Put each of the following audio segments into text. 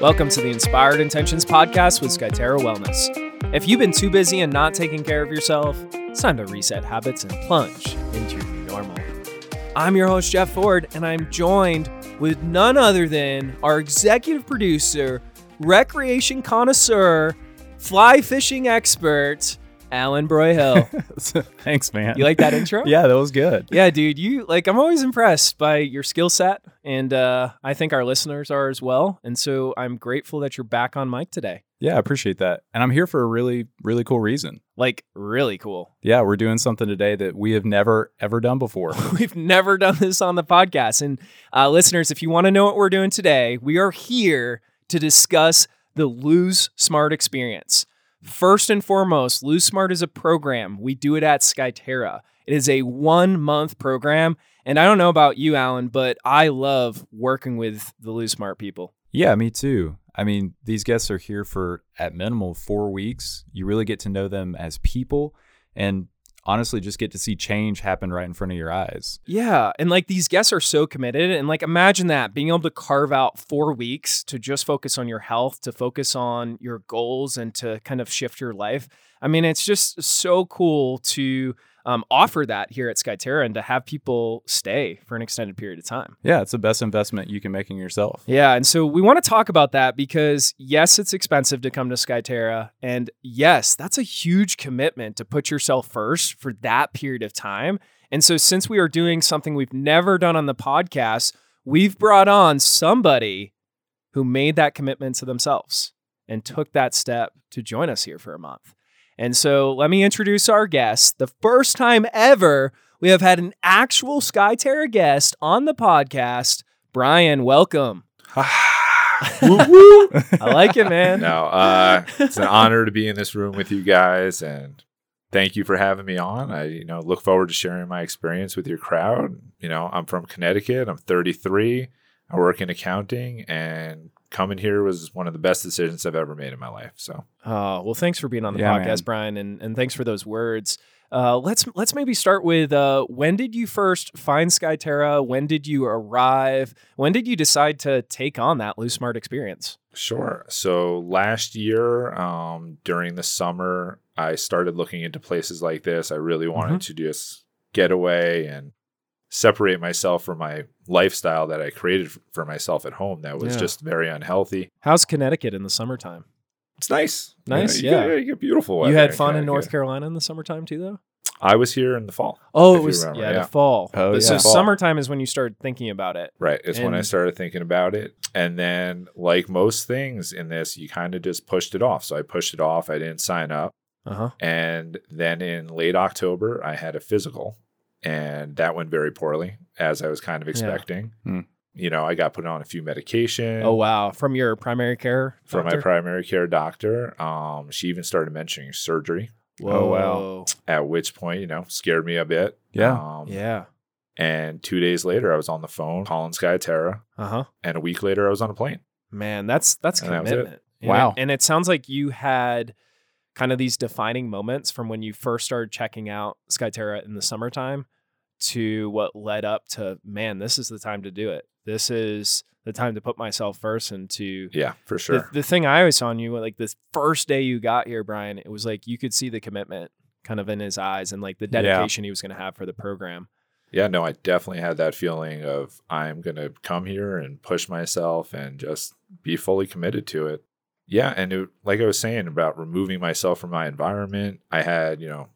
Welcome to the Inspired Intentions podcast with Skyterra Wellness. If you've been too busy and not taking care of yourself, it's time to reset habits and plunge into your new normal. I'm your host, Jeff Ford, and I'm joined with none other than our executive producer, recreation connoisseur, fly fishing expert, Alan Broyhill. Thanks, man. You like that intro? yeah, that was good. Yeah, dude. You like I'm always impressed by your skill set, and uh, I think our listeners are as well. And so I'm grateful that you're back on mic today. Yeah, I appreciate that. And I'm here for a really, really cool reason. Like really cool. Yeah, we're doing something today that we have never ever done before. We've never done this on the podcast. And uh, listeners, if you want to know what we're doing today, we are here to discuss the Lose Smart experience. First and foremost, Lose Smart is a program. We do it at Skyterra. It is a one month program. And I don't know about you, Alan, but I love working with the Lose Smart people. yeah, me too. I mean, these guests are here for at minimal four weeks. You really get to know them as people and honestly just get to see change happen right in front of your eyes. Yeah. And like these guests are so committed. And like imagine that being able to carve out four weeks to just focus on your health, to focus on your goals, and to kind of shift your life. I mean, it's just so cool to um, offer that here at Skyterra and to have people stay for an extended period of time. Yeah, it's the best investment you can make in yourself. Yeah, and so we want to talk about that because yes, it's expensive to come to Skyterra, and yes, that's a huge commitment to put yourself first for that period of time. And so since we are doing something we've never done on the podcast, we've brought on somebody who made that commitment to themselves and took that step to join us here for a month. And so let me introduce our guest. The first time ever we have had an actual Skyterra guest on the podcast. Brian, welcome. woo. I like it, man. No, uh, it's an honor to be in this room with you guys, and thank you for having me on. I, you know, look forward to sharing my experience with your crowd. You know, I'm from Connecticut. I'm 33. I work in accounting, and coming here was one of the best decisions I've ever made in my life. So, Oh, well, thanks for being on the Yeah, podcast, man. Brian, and, and thanks for those words. Uh, let's let's maybe start with uh, when did you first find Skyterra? When did you arrive? When did you decide to take on that Lose Smart experience? Sure. So last year, um, during the summer, I started looking into places like this. I really wanted to just get away and separate myself from my lifestyle that I created for myself at home that was Yeah. just very unhealthy. How's Connecticut in the summertime? It's nice. You Nice, you yeah. Get, you get beautiful you had fun in North Carolina in the summertime too, though. I was here in the fall. Oh, it was yeah, yeah. the fall. Oh, But So. Fall. summertime is when you started thinking about it. Right. It's when I started thinking about it. And then, like most things in this, you kind of just pushed it off. So I pushed it off. I didn't sign up. Uh huh. And then in late October, I had a physical, and that went very poorly, as I was kind of expecting. Hmm. You know, I got put on a few medication Oh wow, from your primary care from my primary care doctor. Um, she even started mentioning surgery, Whoa, Oh, wow. at which point, you know, scared me a bit. Yeah. Um, Yeah. And two days later, I was on the phone calling Skyterra, Uh huh. and a week later, I was on a plane. Man, that's that's And that was it. commitment. And Wow. and it sounds like you had kind of these defining moments from when you first started checking out Skyterra in the summertime to what led up to man, this is the time to do it. This is the time to put myself first and to Yeah, for sure. the thing I always saw in you, like this first day you got here, Brian, it was like you could see the commitment kind of in his eyes and like the Yeah. dedication he was going to have for the program. Yeah, no, I definitely had that feeling of I'm going to come here and push myself and just be fully committed to it. Yeah, and it, like I was saying about removing myself from my environment, I had, you know,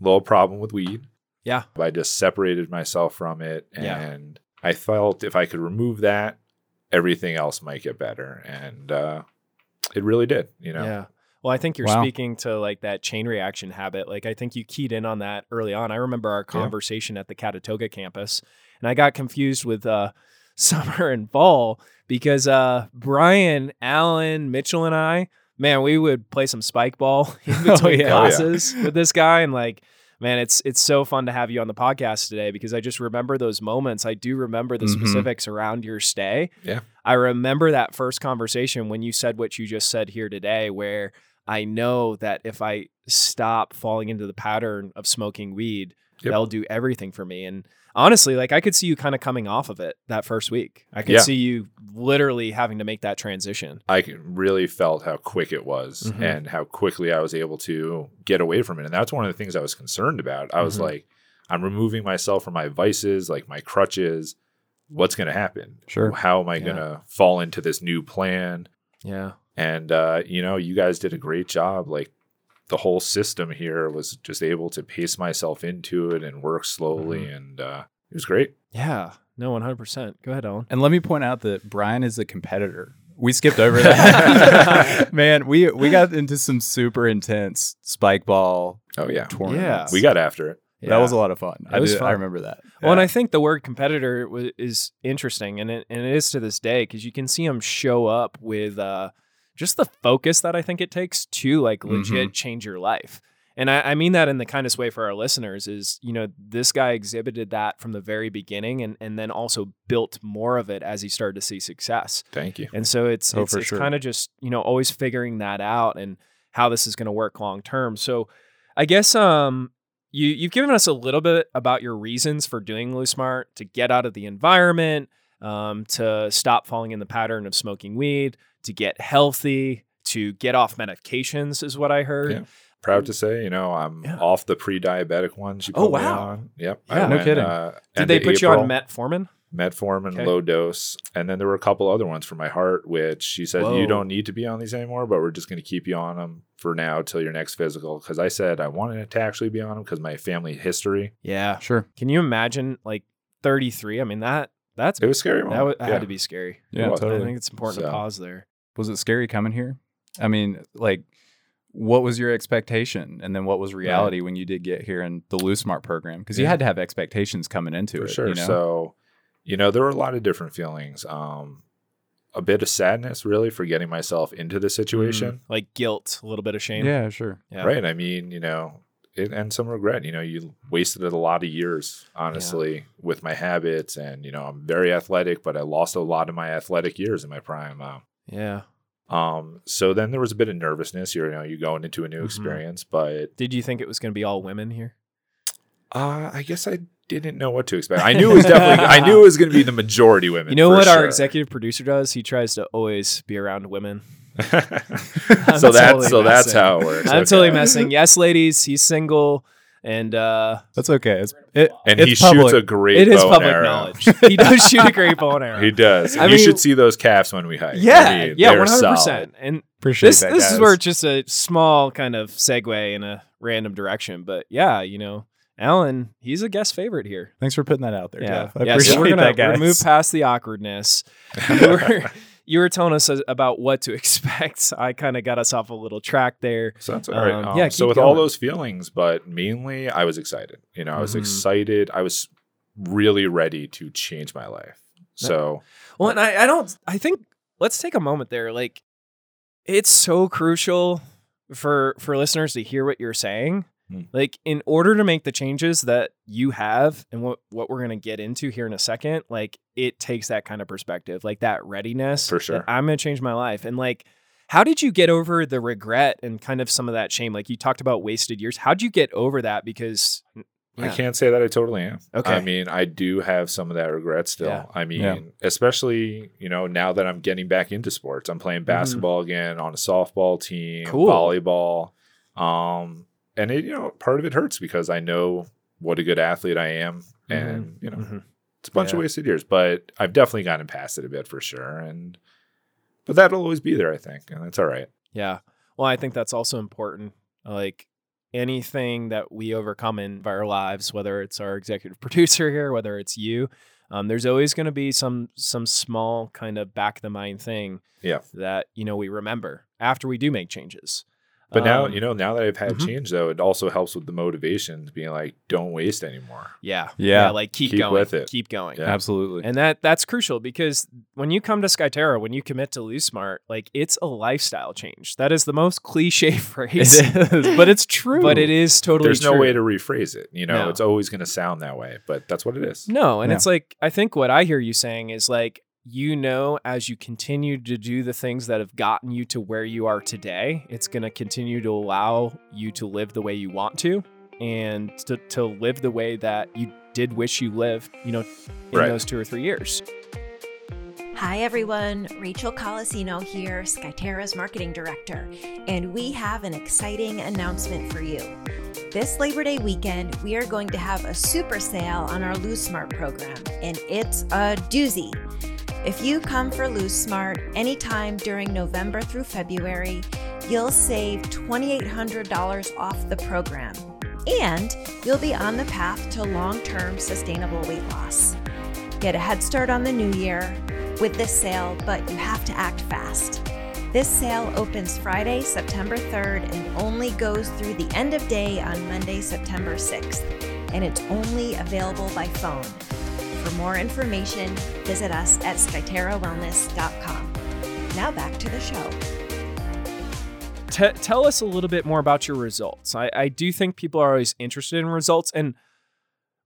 little problem with weed. Yeah. I just separated myself from it Yeah. and I felt if I could remove that, everything else might get better and uh it really did, you know. Yeah. Well, I think you're Wow. speaking to like that chain reaction habit. Like I think you keyed in on that early on. I remember our Yeah. conversation at the Catatoga campus, and I got confused with uh, summer and fall because uh, Brian, Alan, Mitchell, and I, man, we would play some spike ball in Oh, between yeah. classes with this guy, and like. Man, it's it's so fun to have you on the podcast today because I just remember those moments. I do remember the Mhm. specifics around your stay. Yeah. I remember that first conversation when you said what you just said here today, where I know that if I stop falling into the pattern of smoking weed, Yep. That'll do everything for me. And honestly, like I could see you kind of coming off of it that first week. I could Yeah. see you literally having to make that transition. I really felt how quick it was Mhm. and how quickly I was able to get away from it. And that's one of the things I was concerned about. I was Mhm. like, I'm removing myself from my vices, like my crutches. What's going to happen? Sure. How am I Yeah. going to fall into this new plan? Yeah. And, uh, you know, you guys did a great job. Like, the whole system here was just able to pace myself into it and work slowly. Mm-hmm. And uh, it was great. Yeah. No, 100%. Go ahead, Ellen. And let me point out that Brian is a competitor. We skipped over that. Man, we we got into some super intense spike ball Oh, yeah. tournaments. We got after it. that was a lot of fun. I, was did- I remember that. Well, and I think the word competitor wa- is interesting, and it, and it is to this day because you can see them show up with uh, just the focus that I think it takes to like legit change your life. And I, I mean that in the kindest way for our listeners is, you know, this guy exhibited that from the very beginning and, and then also built more of it as he started to see success. Thank you. And so it's Oh, it's, it's sure. kind of just you know always figuring that out and how this is going to work long term. So I guess um you you've given us a little bit about your reasons for doing Lose Smart to get out of the environment, um, to stop falling in the pattern of smoking weed, to get healthy, to get off medications is what I heard. Yeah. Proud to say, you know, I'm Yeah. off the pre-diabetic ones. You Oh, put me wow. on. Yep. Yeah. No kidding. Uh, Did they of put you on metformin? metformin, Okay. low dose, and then there were a couple other ones for my heart, which she said Whoa. you don't need to be on these anymore, but we're just going to keep you on them for now till your next physical. Because I said I wanted to actually be on them because my family history. Yeah. sure. Can you imagine like 33? I mean that that's It was scary. that, moment. w- that yeah. had to be scary. Yeah, totally. I think it's important to pause there. Was it scary coming here? I mean, like, what was your expectation, and then what was reality when you did get here in the Lose Smart program? Because you had to have expectations coming into for it. sure. You know? So, you know, there were a lot of different feelings. Um, a bit of sadness, really, for getting myself into the situation. Mm, like guilt, a little bit of shame. yeah, sure. Yeah. Right. I mean, you know, it, and some regret. You know, you wasted a lot of years, honestly, with my habits. And, you know, I'm very athletic, but I lost a lot of my athletic years in my prime. Um, Yeah. um, so then there was a bit of nervousness. You're, you know, you're going into a new Mhm. experience, but Did you think it was going to be all women here? uh, I guess I didn't know what to expect. I knew it was definitely, I knew it was going to be the majority women. You know what our executive producer does? He tries to always be around women. so that's totally so that's how it works. I'm Okay. totally messing. Yes, ladies, he's single, and uh, That's okay. It's it, And it's he public. shoots a great. it is bow public arrow. knowledge. He does shoot a great bow and arrow. He does. I you mean- should see those calves when we hike. I yeah, mean, yeah, they're one hundred solid. percent. And Appreciate this that, this is where it's just a small kind of segue in a random direction, but yeah, you know, Alan, he's a guest favorite here. Thanks for putting that out there, Yeah, Jeff. I yeah. appreciate So we're gonna that, guys. we're move past the awkwardness. you, were, you were telling us about what to expect. I kind of got us off a little track there. So that's all right. Um, Um, yeah, so with all those feelings, but mainly I was excited. You know, I was Mhm. excited. I was really ready to change my life. So Well, and I, I don't. I think let's take a moment there. Like, it's so crucial for for listeners to hear what you're saying. Hmm. Like, in order to make the changes that you have, and what what we're gonna get into here in a second, like it takes that kind of perspective, like that readiness. For sure. I'm gonna change my life, and like. How did you get over the regret and kind of some of that shame? Like you talked about wasted years. How'd you get over that? Because I can't say that I totally am. Okay. I mean, I do have some of that regret still. Yeah. I mean, Yeah. especially, you know, now that I'm getting back into sports. I'm playing basketball again on a softball team, Mm-hmm. Cool. volleyball. Um, and it, you know, part of it hurts because I know what a good athlete I am. And, you know, Mhm. it's a bunch of wasted years, but I've definitely gotten past it a bit for sure. And but that'll always be there, I think, and that's all right. Yeah. Well, I think that's also important. Like anything that we overcome in our lives, whether it's our executive producer here, whether it's you, um, there's always going to be some some small kind of back of the mind thing Yeah. that you know we remember after we do make changes. But now, Um, you know, now that I've had mhm. change though, it also helps with the motivation to being like, don't waste anymore. yeah, Yeah. like keep, Keep going, with it. keep going. Yeah. Absolutely. And that that's crucial because when you come to Skyterra, when you commit to Lose Smart, like it's a lifestyle change. That is the most cliche phrase, it is, but it's true. but it is totally. There's no way to rephrase it. You know, No. it's always going to sound that way, but that's what it is. No, and Yeah. it's like I think what I hear you saying is like you know as you continue to do the things that have gotten you to where you are today, it's going to continue to allow you to live the way you want to. and to, to live the way that you did wish you lived, you know, in Right. those two or three years. Hi, everyone. Rachel Colasino here, Skyterra's marketing director, and we have an exciting announcement for you. This Labor Day weekend, we are going to have a super sale on our Lose Smart program, and it's a doozy. If you come for Lose Smart anytime during November through February, you'll save $2,800 off the program, and you'll be on the path to long term sustainable weight loss. Get a head start on the new year with this sale, but you have to act fast. This sale opens Friday, September 3rd, and only goes through the end of day on Monday, September 6th, and it's only available by phone. For more information, visit us at skyterrawellness.com. Now back to the show. T- tell us a little bit more about your results. I, I do think people are always interested in results, and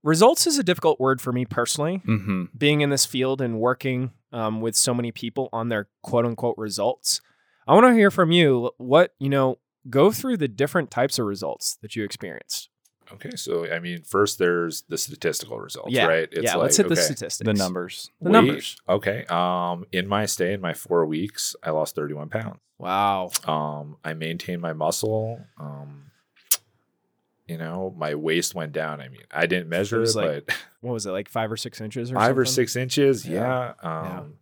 results is a difficult word for me personally. Mm-hmm. Being in this field and working um, with so many people on their quote unquote results, I want to hear from you. What you know, go through the different types of results that you experienced. Okay, so I mean, first there's the statistical results, yeah, right? yeah. let's hit the statistics. The numbers. The weight- numbers. Okay. Um, in my stay, in my four weeks, I lost 31 pounds. Wow. Um, I maintained my muscle. Um, you know, my waist went down. I mean, I didn't measure was it, like but What was it like five or six inches or five or six inches. Yeah. Yeah. Um,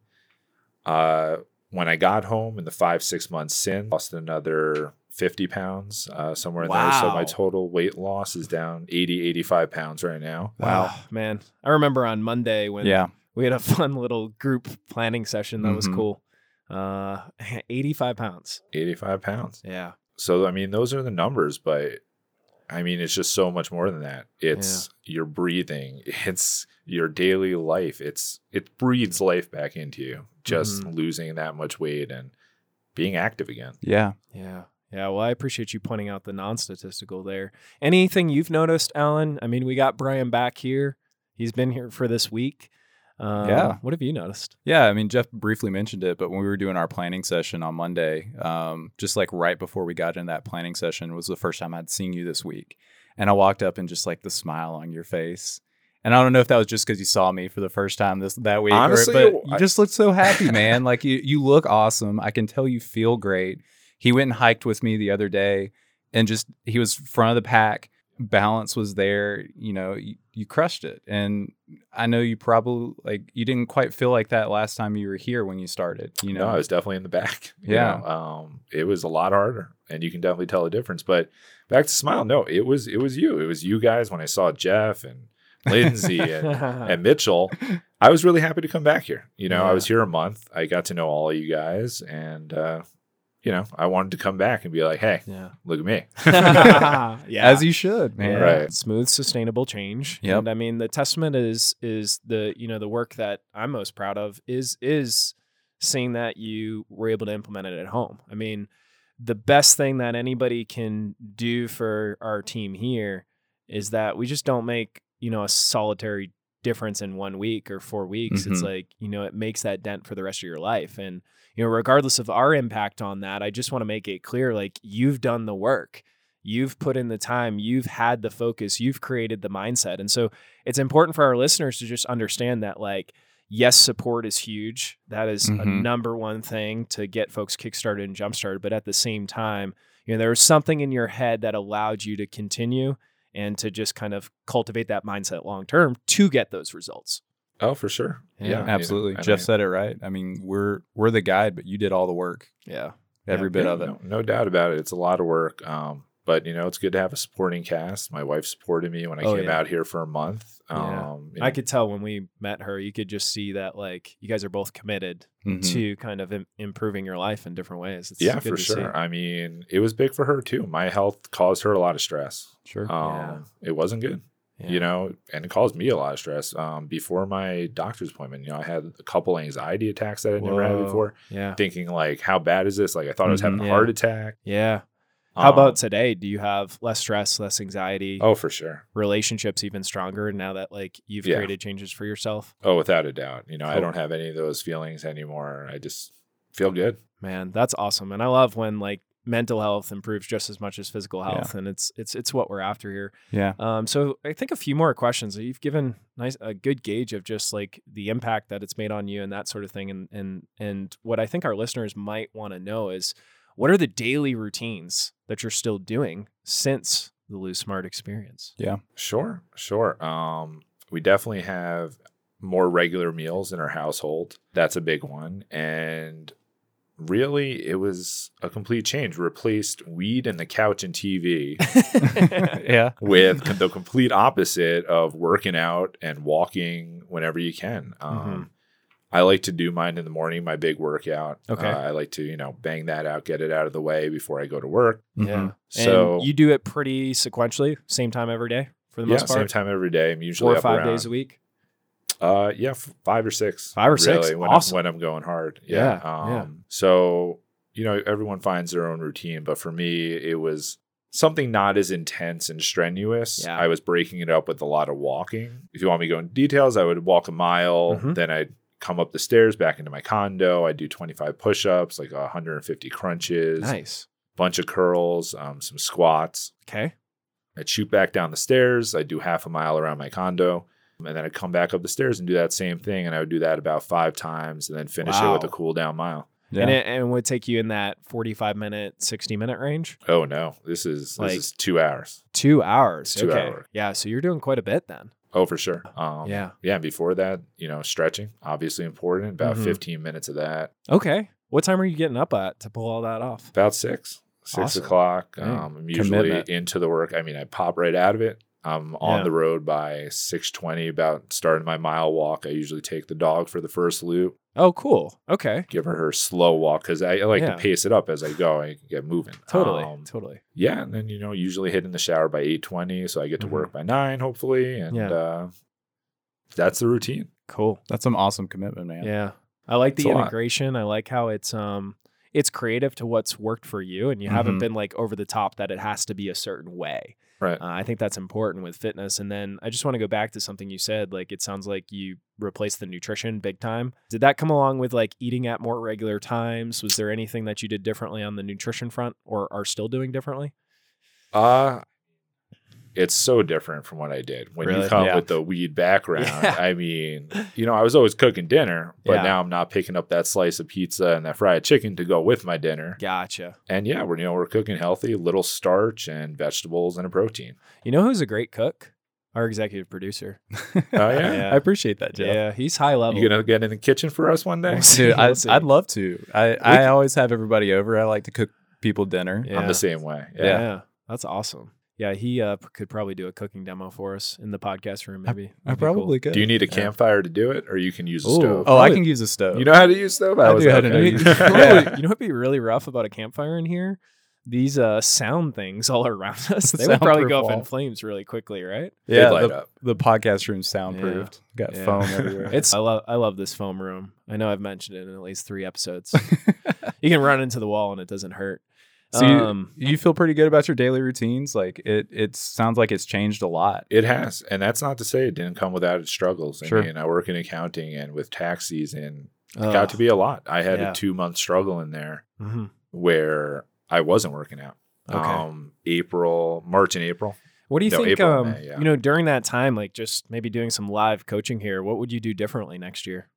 uh, when I got home in the five six months since, lost another 50 pounds uh, somewhere in there. So my total weight loss is down 80, 85 pounds right now. Wow, man. I remember on Monday when Yeah. we had a fun little group planning session that was Mhm. cool. Uh, 85 pounds. 85 pounds. Yeah. So I mean, those are the numbers, but I mean, it's just so much more than that. It's your breathing, it's your daily life. It's it breathes life back into you. Just Mm-hmm. losing that much weight and being active again. Yeah. Yeah. Yeah. Well, I appreciate you pointing out the non statistical there. Anything you've noticed, Alan? I mean, we got Brian back here. He's been here for this week. Uh, Yeah. What have you noticed? Yeah, I mean, Jeff briefly mentioned it, but when we were doing our planning session on Monday, um, just like right before we got in that planning session was the first time I'd seen you this week. And I walked up and just like the smile on your face. And I don't know if that was just because you saw me for the first time this that week, or- but I- you just looked so happy, man. like you, you look awesome. I can tell you feel great. He went and hiked with me the other day, and just he was front of the pack. Balance was there. You know, you, you crushed it. And I know you probably like you didn't quite feel like that last time you were here when you started. You know, No, I was definitely in the back. Yeah. know. Um, it was a lot harder, and you can definitely tell the difference. But back to smile, no, it was it was you. It was you guys when I saw Jeff and Lindsay and and Mitchell, I was really happy to come back here. You know, Yeah. I was here a month. I got to know all of you guys, and uh, you know, I wanted to come back and be like, "Hey, yeah. look at me." yeah. as you should, man. Yeah. Right. Smooth, sustainable change. Yep. And I mean, the testament is is the you know the work that I'm most proud of is is seeing that you were able to implement it at home. I mean, the best thing that anybody can do for our team here is that we just don't make you know a solitary difference in one week or four weeks. It's Mhm. like you know it makes that dent for the rest of your life and. You know, regardless of our impact on that, I just want to make it clear like you've done the work you've put in the time, you've had the focus, you've created the mindset. And so it's important for our listeners to just understand that, like, yes, support is huge. That is a Mhm. number one thing to get folks kickstarted and jumpstarted. But at the same time, you know, there was something in your head that allowed you to continue and to just kind of cultivate that mindset long term to get those results. oh, for sure. Yeah, Yeah, Absolutely. I Jeff mean, said it right. I mean, we're we're the guide, but you did all the work. Yeah. Every Yeah. bit yeah, of it. No, no doubt about it. It's a lot of work. Um, but you know, it's good to have a supporting cast. My wife supported me when I Oh, came yeah. out here for a month. Yeah. Um, you I know, could tell when we met her, you could just see that, like, you guys are both committed Mhm. to kind of Im- improving your life in different ways. It's yeah, good for to see. sure. I mean, it was big for her too. My health caused her a lot of stress. Sure. Um, Yeah. It wasn't good. Yeah. you know, and it caused me a lot of stress. Um, before my doctor's appointment, you know, I had a couple anxiety attacks that I'd never had before. Yeah. Thinking like, how bad is this? Like, I thought I was having Mhm. a heart attack. Yeah. How Um, about today? Do you have less stress, less anxiety, Oh, for sure. relationships even stronger now that like you've Yeah. created changes for yourself? Oh, without a doubt. You know, I don't have any of those feelings anymore. I just feel good. Man, that's awesome. And I love when like mental health improves just as much as physical health, and it's it's it's what we're after here. Yeah. Um, so I think a few more questions. You've given nice a good gauge of just like the impact that it's made on you and that sort of thing. And and and what I think our listeners might want to know is what are the daily routines that you're still doing since the Lose Smart experience? Yeah, sure, sure. Um, we definitely have more regular meals in our household. That's a big one. And really, it was a complete change. Replaced weed and the couch and TV yeah. with the complete opposite of working out and walking whenever you can. Um, Mhm. I like to do mine in the morning, my big workout. Okay. Uh, I like to, you know, bang that out, get it out of the way before I go to work. Yeah. So and you do it pretty sequentially, same time every day for the yeah, most part. same time every day. I'm usually Four or up five around, days a week. Uh, yeah, f- five or six. Five or six. really, when Awesome. I'm, when I'm going hard. Yeah, Yeah. Um, yeah. So you know, everyone finds their own routine, but for me, it was something not as intense and strenuous. Yeah. I was breaking it up with a lot of walking. If you want me to go into details, I would walk a mile, Mhm. then I'd come up the stairs back into my condo. I'd do 25 push-ups, like 150 crunches, Nice. bunch of curls, um, some squats. Okay. I'd shoot back down the stairs. I'd do half a mile around my condo. And then I'd come back up the stairs and do that same thing. And I would do that about five times and then finish it with a cool down mile. Yeah. And it and it would take you in that 45 minute, 60 minute range? Oh no, this is Like- this is two hours. Two hours. Two okay. hour. Yeah. So you're doing quite a bit then. Oh, for sure. Um, Yeah. Yeah. Before that, you know, stretching, obviously important. About Mhm. 15 minutes of that. Okay. What time are you getting up at to pull all that off? About six, six Awesome. o'clock. Um, I'm usually Commitment. into the work. I mean, I pop right out of it. I'm on Yeah. the road by 620, about starting my mile walk. I usually take the dog for the first loop. Oh, cool. Okay. give her her slow walk because I, I like Yeah. to pace it up as I go. I get moving. Totally. Um, totally. yeah, and then you know usually hit in the shower by eight twenty, so I get to Mhm. work by nine, hopefully, and Yeah. uh, that's the routine. Cool. That's some awesome commitment, man. Yeah. I like It's the a lot. integration. I like how it's um it's creative to what's worked for you and you haven't Mhm. been like over the top that it has to be a certain way. Right. Uh, I think that's important with fitness. And then I just want to go back to something you said. Like it sounds like you replaced the nutrition big time. Did that come along with like eating at more regular times? Was there anything that you did differently on the nutrition front or are still doing differently? Uh it's so different from what I did when Really? you come Yeah. with the weed background. Yeah. I mean, you know, I was always cooking dinner, but Yeah. now I'm not picking up that slice of pizza and that fried chicken to go with my dinner. Gotcha. And yeah, we're you know we're cooking healthy, little starch and vegetables and a protein. You know who's a great cook? Our executive producer. Oh yeah. Yeah. I appreciate that, Jeff. Yeah, he's high level. You gonna get in the kitchen for us one day? We'll. Dude, I, I'd love to. I, I always have everybody over. I like to cook people dinner. Yeah. I'm the same way. Yeah. Yeah. that's awesome. Yeah, he uh, could probably do a cooking demo for us in the podcast room. Maybe I That'd be cool. probably could. Do you need a Yeah. campfire to do it, or you can use a Ooh. stove? Oh, I can use a stove. You know how to use stove? I was do how to okay. use- You know, Yeah. you know what'd be really rough about a campfire in here? These uh, sound things all around us. They would probably Soundproof go up in flames really quickly, right? Yeah, light the, up. the podcast room's soundproofed. Got Yeah. foam everywhere. It's I love I love this foam room. I know I've mentioned it in at least three episodes. you can run into the wall and it doesn't hurt. So you, um, you feel pretty good about your daily routines. Like it, it sounds like it's changed a lot. It has, and that's not to say it didn't come without its struggles. I Sure. mean, I work in accounting, and with tax season, it got to be a lot. I had Yeah. a two month struggle in there Mhm. where I wasn't working out. Okay. Um, April, March, and April. What do you No, think? April, um, May, yeah. You know, during that time, like just maybe doing some live coaching here, what would you do differently next year?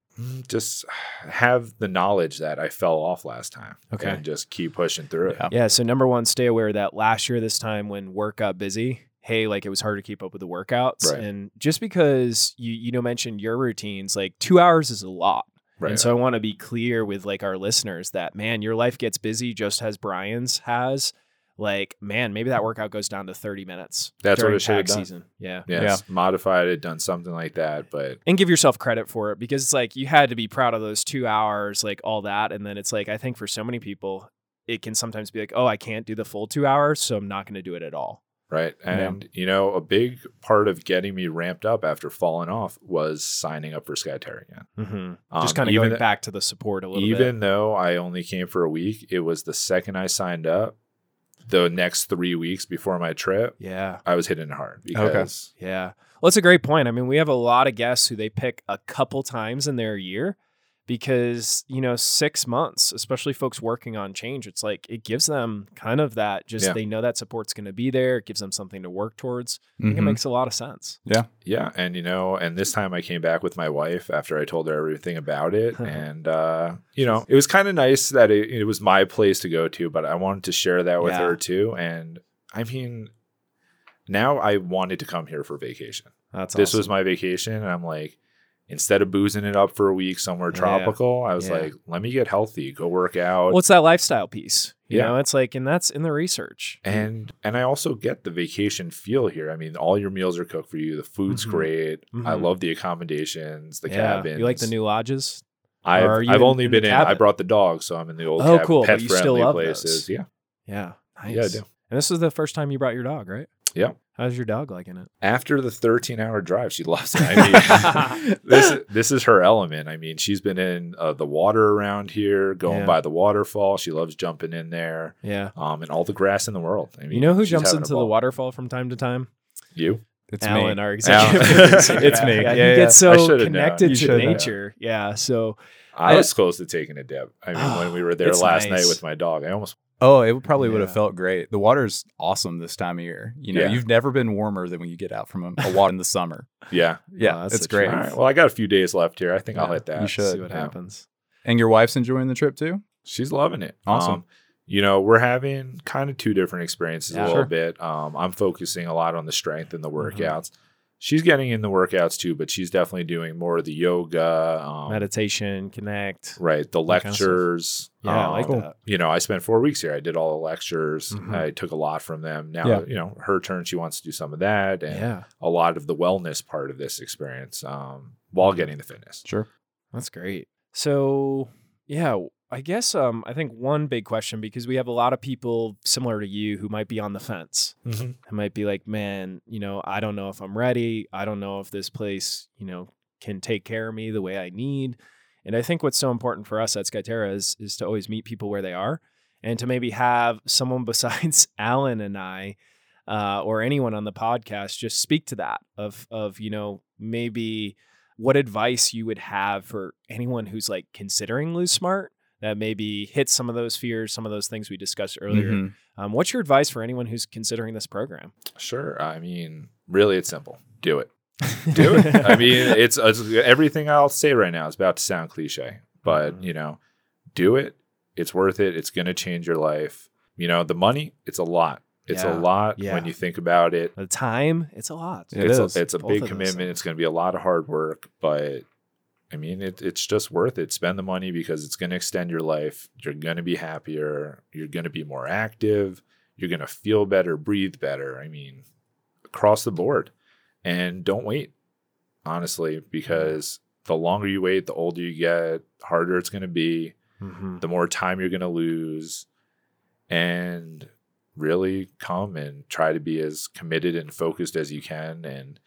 Just have the knowledge that I fell off last time. Okay. and just keep pushing through it. Yeah. Yeah. So number one, stay aware that last year this time when work got busy, hey, like it was hard to keep up with the workouts, Right. and just because you you know mentioned your routines, like two hours is a lot. Right. And so I want to be clear with like our listeners that man, your life gets busy just as Brian's has. Like, man, maybe that workout goes down to 30 minutes. That's what during it should have tax done. season. Yeah. yes, modified it, done something like that, but and give yourself credit for it because it's like you had to be proud of those two hours, like all that. And then it's like, I think for so many people, it can sometimes be like, oh, I can't do the full two hours, so I'm not going to do it at all. right. Yeah. And you know, a big part of getting me ramped up after falling off was signing up for Skyterra again. Mm-hmm. Just Um, kind of going th- back to the support a little bit. Even though I only came for a week, it was the second I signed up, the next three weeks before my trip, Yeah. I was hitting it hard because Yeah. Well, it's a great point. I mean, we have a lot of guests who they pick a couple times in their year, because you know six months especially folks working on change it's like it gives them kind of that just Yeah. they know that support's going to be there it gives them something to work towards i think it makes a lot of sense Yeah, Yeah. and you know, and this time I came back with my wife after I told her everything about it, and uh, you know, it was kind of nice that it, it was my place to go to, but I wanted to share that with Yeah. her too. And I mean, now I wanted to come here for vacation. that's This was my vacation, and I'm like, instead of boozing it up for a week somewhere Yeah. tropical, I was Yeah. like, let me get healthy, go work out. well it's that lifestyle piece you Yeah. know it's like and that's in the research and and I also get the vacation feel here. I mean, all your meals are cooked for you. The food's Mhm. great. I Mhm. love the accommodations, the yeah cabins. you like the new lodges I've, or are you I've in- only in been in. I brought the dog, so I'm in the old Oh, cabin, cool, pet friendly places. those. Yeah, yeah nice yeah, I do. and this is the first time you brought your dog right Yeah. how's your dog liking it After the 13 hour drive, she loves it. I mean, this this is her element. I mean, she's been in uh, the water around here, going Yeah. by the waterfall. She loves jumping in there, yeah um, and all the grass in the world. I mean, you know who jumps into the waterfall from time to time You. It's Alan, me. our executive It's me. Yeah, Yeah, he yeah. gets I so connected to should know. nature. Yeah. So I I- was close to taking a dip. I mean, when we were there last nice. night with my dog, I almost Oh, it would probably would have felt great. The water's awesome this time of year. You know, Yeah. you've never been warmer than when you get out from a, a water in the summer. yeah. Yeah, Oh, it's great. All right. Well, I got a few days left here. I think I'll hit that. you should. see what Yeah. happens. And your wife's enjoying the trip too? She's loving it. Awesome. Um, you know, we're having kind of two different experiences Yeah. a little Sure. bit. Um, I'm focusing a lot on the strength and the Mhm. workouts. She's getting in the workouts too, but she's definitely doing more of the yoga, um, Meditation, connect. right? The that kind of lectures. Yeah, I like um, that. You know, I spent four weeks here. I did all the lectures. Mhm. I took a lot from them. Now, Yeah. you know, her turn. She wants to do some of that, and Yeah. a lot of the wellness part of this experience um, while Mm-hmm. getting the fitness. Sure. That's great. So, yeah, I guess um, I think one big question because we have a lot of people similar to you who might be on the fence. Mm-hmm. Who might be like, man, you know, I don't know if I'm ready. I don't know if this place, you know, can take care of me the way I need. And I think what's so important for us at Skyterra is is to always meet people where they are, and to maybe have someone besides Alan and I, uh, or anyone on the podcast, just speak to that of of you know maybe what advice you would have for anyone who's like considering lose smart that maybe hits some of those fears, some of those things we discussed earlier. Mhm. Um, what's your advice for anyone who's considering this program? Sure. I mean, really, it's simple. Do it. do it. I mean, it's, it's everything I'll say right now is about to sound cliche, but Mhm. you know, do it. It's worth it. It's going to change your life. You know, the money, it's a lot. It's Yeah. a lot Yeah. when you think about it. the time, it's a lot. It it's is. a, it's a Both big commitment. things. It's going to be a lot of hard work, but I mean, it, it's just worth it. Spend the money because it's going to extend your life. You're going to be happier. You're going to be more active. You're going to feel better, breathe better. I mean, across the board. And don't wait, honestly, because the longer you wait, the older you get, the harder it's going to be, Mhm. the more time you're going to lose. And really come and try to be as committed and focused as you can. And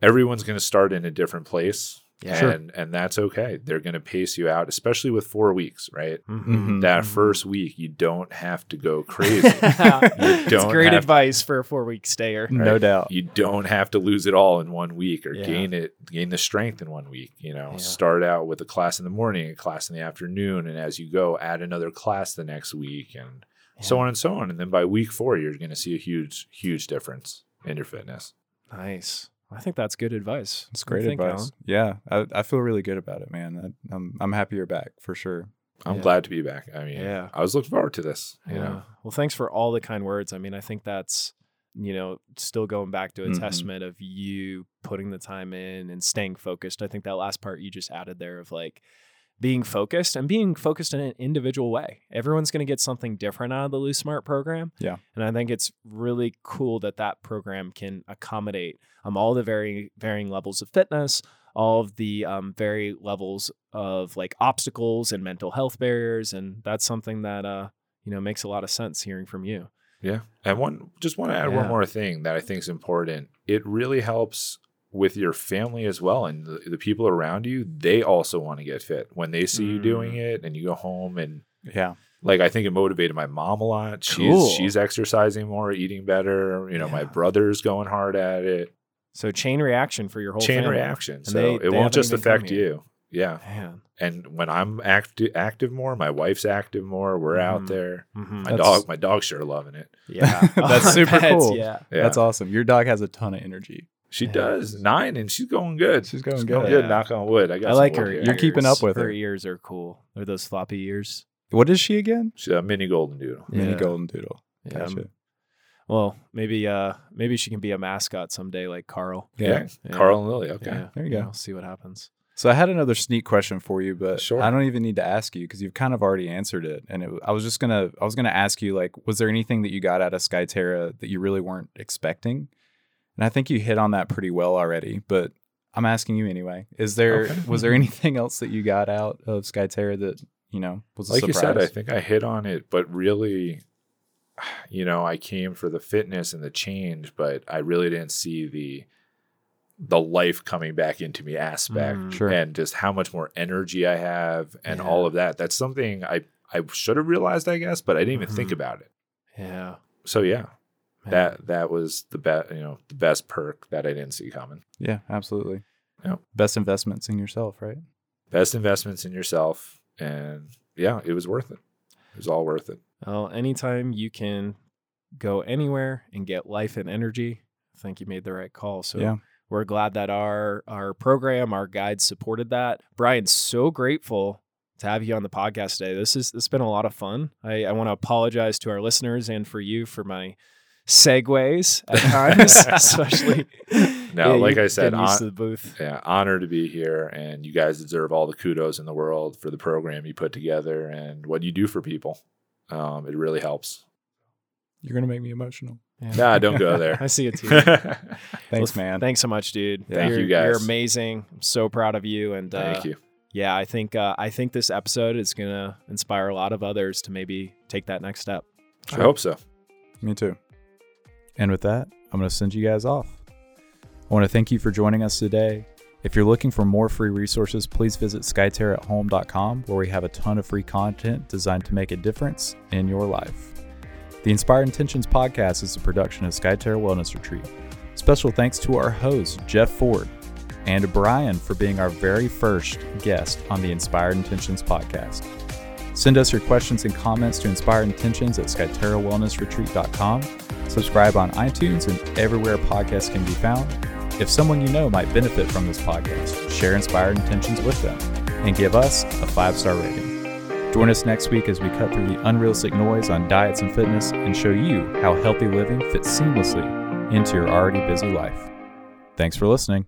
everyone's going to start in a different place. Yeah. And, and that's okay. They're going to pace you out, especially with four weeks, right? Mhm. Mhm. That Mhm. first week, you don't have to go crazy. it's great have- advice for a four week stayer. No doubt. you don't have to lose it all in one week or Yeah. gain it gain the strength in one week you know Yeah. start out with a class in the morning a class in the afternoon and as you go add another class the next week and so on and so on and then by week four you're going to see a huge huge difference in your fitness Nice. I think that's good advice. It's great think, advice. Yeah, I, I feel really good about it, man. I, I'm I'm happy you're back for sure. i'm Yeah. glad to be back i mean Yeah. i was looking forward to this you Yeah. know Well, thanks for all the kind words. I mean, I think that's, you know, still going back to a Mhm. testament of you putting the time in and staying focused. I think that last part you just added there of like being focused and being focused in an individual way. Everyone's going to get something different out of the Lose Smart program. Yeah. And I think it's really cool that that program can accommodate um, all the very varying levels of fitness, all of the um, very levels of like obstacles and mental health barriers. And that's something that, uh, you know, makes a lot of sense hearing from you. Yeah. And one just want to add Yeah. one more thing that I think is important. It really helps with your family as well and the, the people around you. They also want to get fit when they see you doing Mm. it and you go home and Yeah. like I think it motivated my mom a lot. She's Cool. she's exercising more, eating better. You know, my brother's going hard at it. So chain reaction for your whole Chain family. reaction. And So they- it they won't just affect you. yeah. Man. And when I'm active active more, my wife's active more. We're out Mhm. there. Mhm. My That's- dog, my dog's sure loving it. Yeah. That's super bet, cool. Yeah. Yeah, That's awesome. Your dog has a ton of energy. She Yeah. does nine, and she's going good. She's going She's good. good. Yeah. Knock on wood. I got. I like her. here. You're keeping up with her. her. ears are cool. They're those floppy ears. What is she again? She's a mini golden doodle. Mini golden doodle. Yeah. Gotcha. Well, maybe uh maybe she can be a mascot someday like Carl. Yeah, Yeah. Carl and Lily. Okay. Yeah. There you go. We'll see what happens. So I had another sneak question for you, but Sure. I don't even need to ask you because you've kind of already answered it. And it, I was just gonna, I was gonna ask you like, was there anything that you got out of Skyterra that you really weren't expecting? And I think you hit on that pretty well already. But I'm asking you anyway. Is there, Okay. was there anything else that you got out of Skyterra that you know was a like you said, I think I hit on it, but really, you know, I came for the fitness and the change, but I really didn't see the the life coming back into me aspect Mm. Sure. and just how much more energy I have and Yeah. all of that. That's something I I should have realized, I guess, but I didn't even think Mhm. about it. Yeah. So yeah, Man. that that was the best, you know, the best perk that I didn't see coming. yeah, absolutely. Yeah. Best investments in yourself, right? Best investments in yourself, and yeah, it was worth it. It was all worth it. Well, anytime you can go anywhere and get life and energy, I think you made the right call. So Yeah. we're glad that our our program, our guides supported that. Brian, so grateful to have you on the podcast today. This is this has been a lot of fun. I, I want to apologize to our listeners and for you for my segues at times, especially. No, like I said, on- the booth. yeah, honor to be here, and you guys deserve all the kudos in the world for the program you put together and what you do for people. Um, it really helps. You're gonna make me emotional. Yeah. Nah, don't go there. I see it too. Thanks, Well, man. Thanks so much, dude. Thank you, You're- You're amazing. I'm so proud of you. And uh, Thank you. yeah, I think uh, I think this episode is gonna inspire a lot of others to maybe take that next step. I hope so. Me too. And with that, I'm going to send you guys off. I want to thank you for joining us today. If you're looking for more free resources, please visit skyterraathome.com where we have a ton of free content designed to make a difference in your life. The Inspired Intentions podcast is a production of Skyterra Wellness Retreat. Special thanks to our host, Jeff Ford, and Brian for being our very first guest on the Inspired Intentions podcast. Send us your questions and comments to Inspired Intentions at skyterrawellnessretreat.com. Subscribe on iTunes and everywhere podcasts can be found. If someone you know might benefit from this podcast, share Inspired Intentions with them and give us a five star rating. Join us next week as we cut through the unrealistic noise on diets and fitness and show you how healthy living fits seamlessly into your already busy life. Thanks for listening.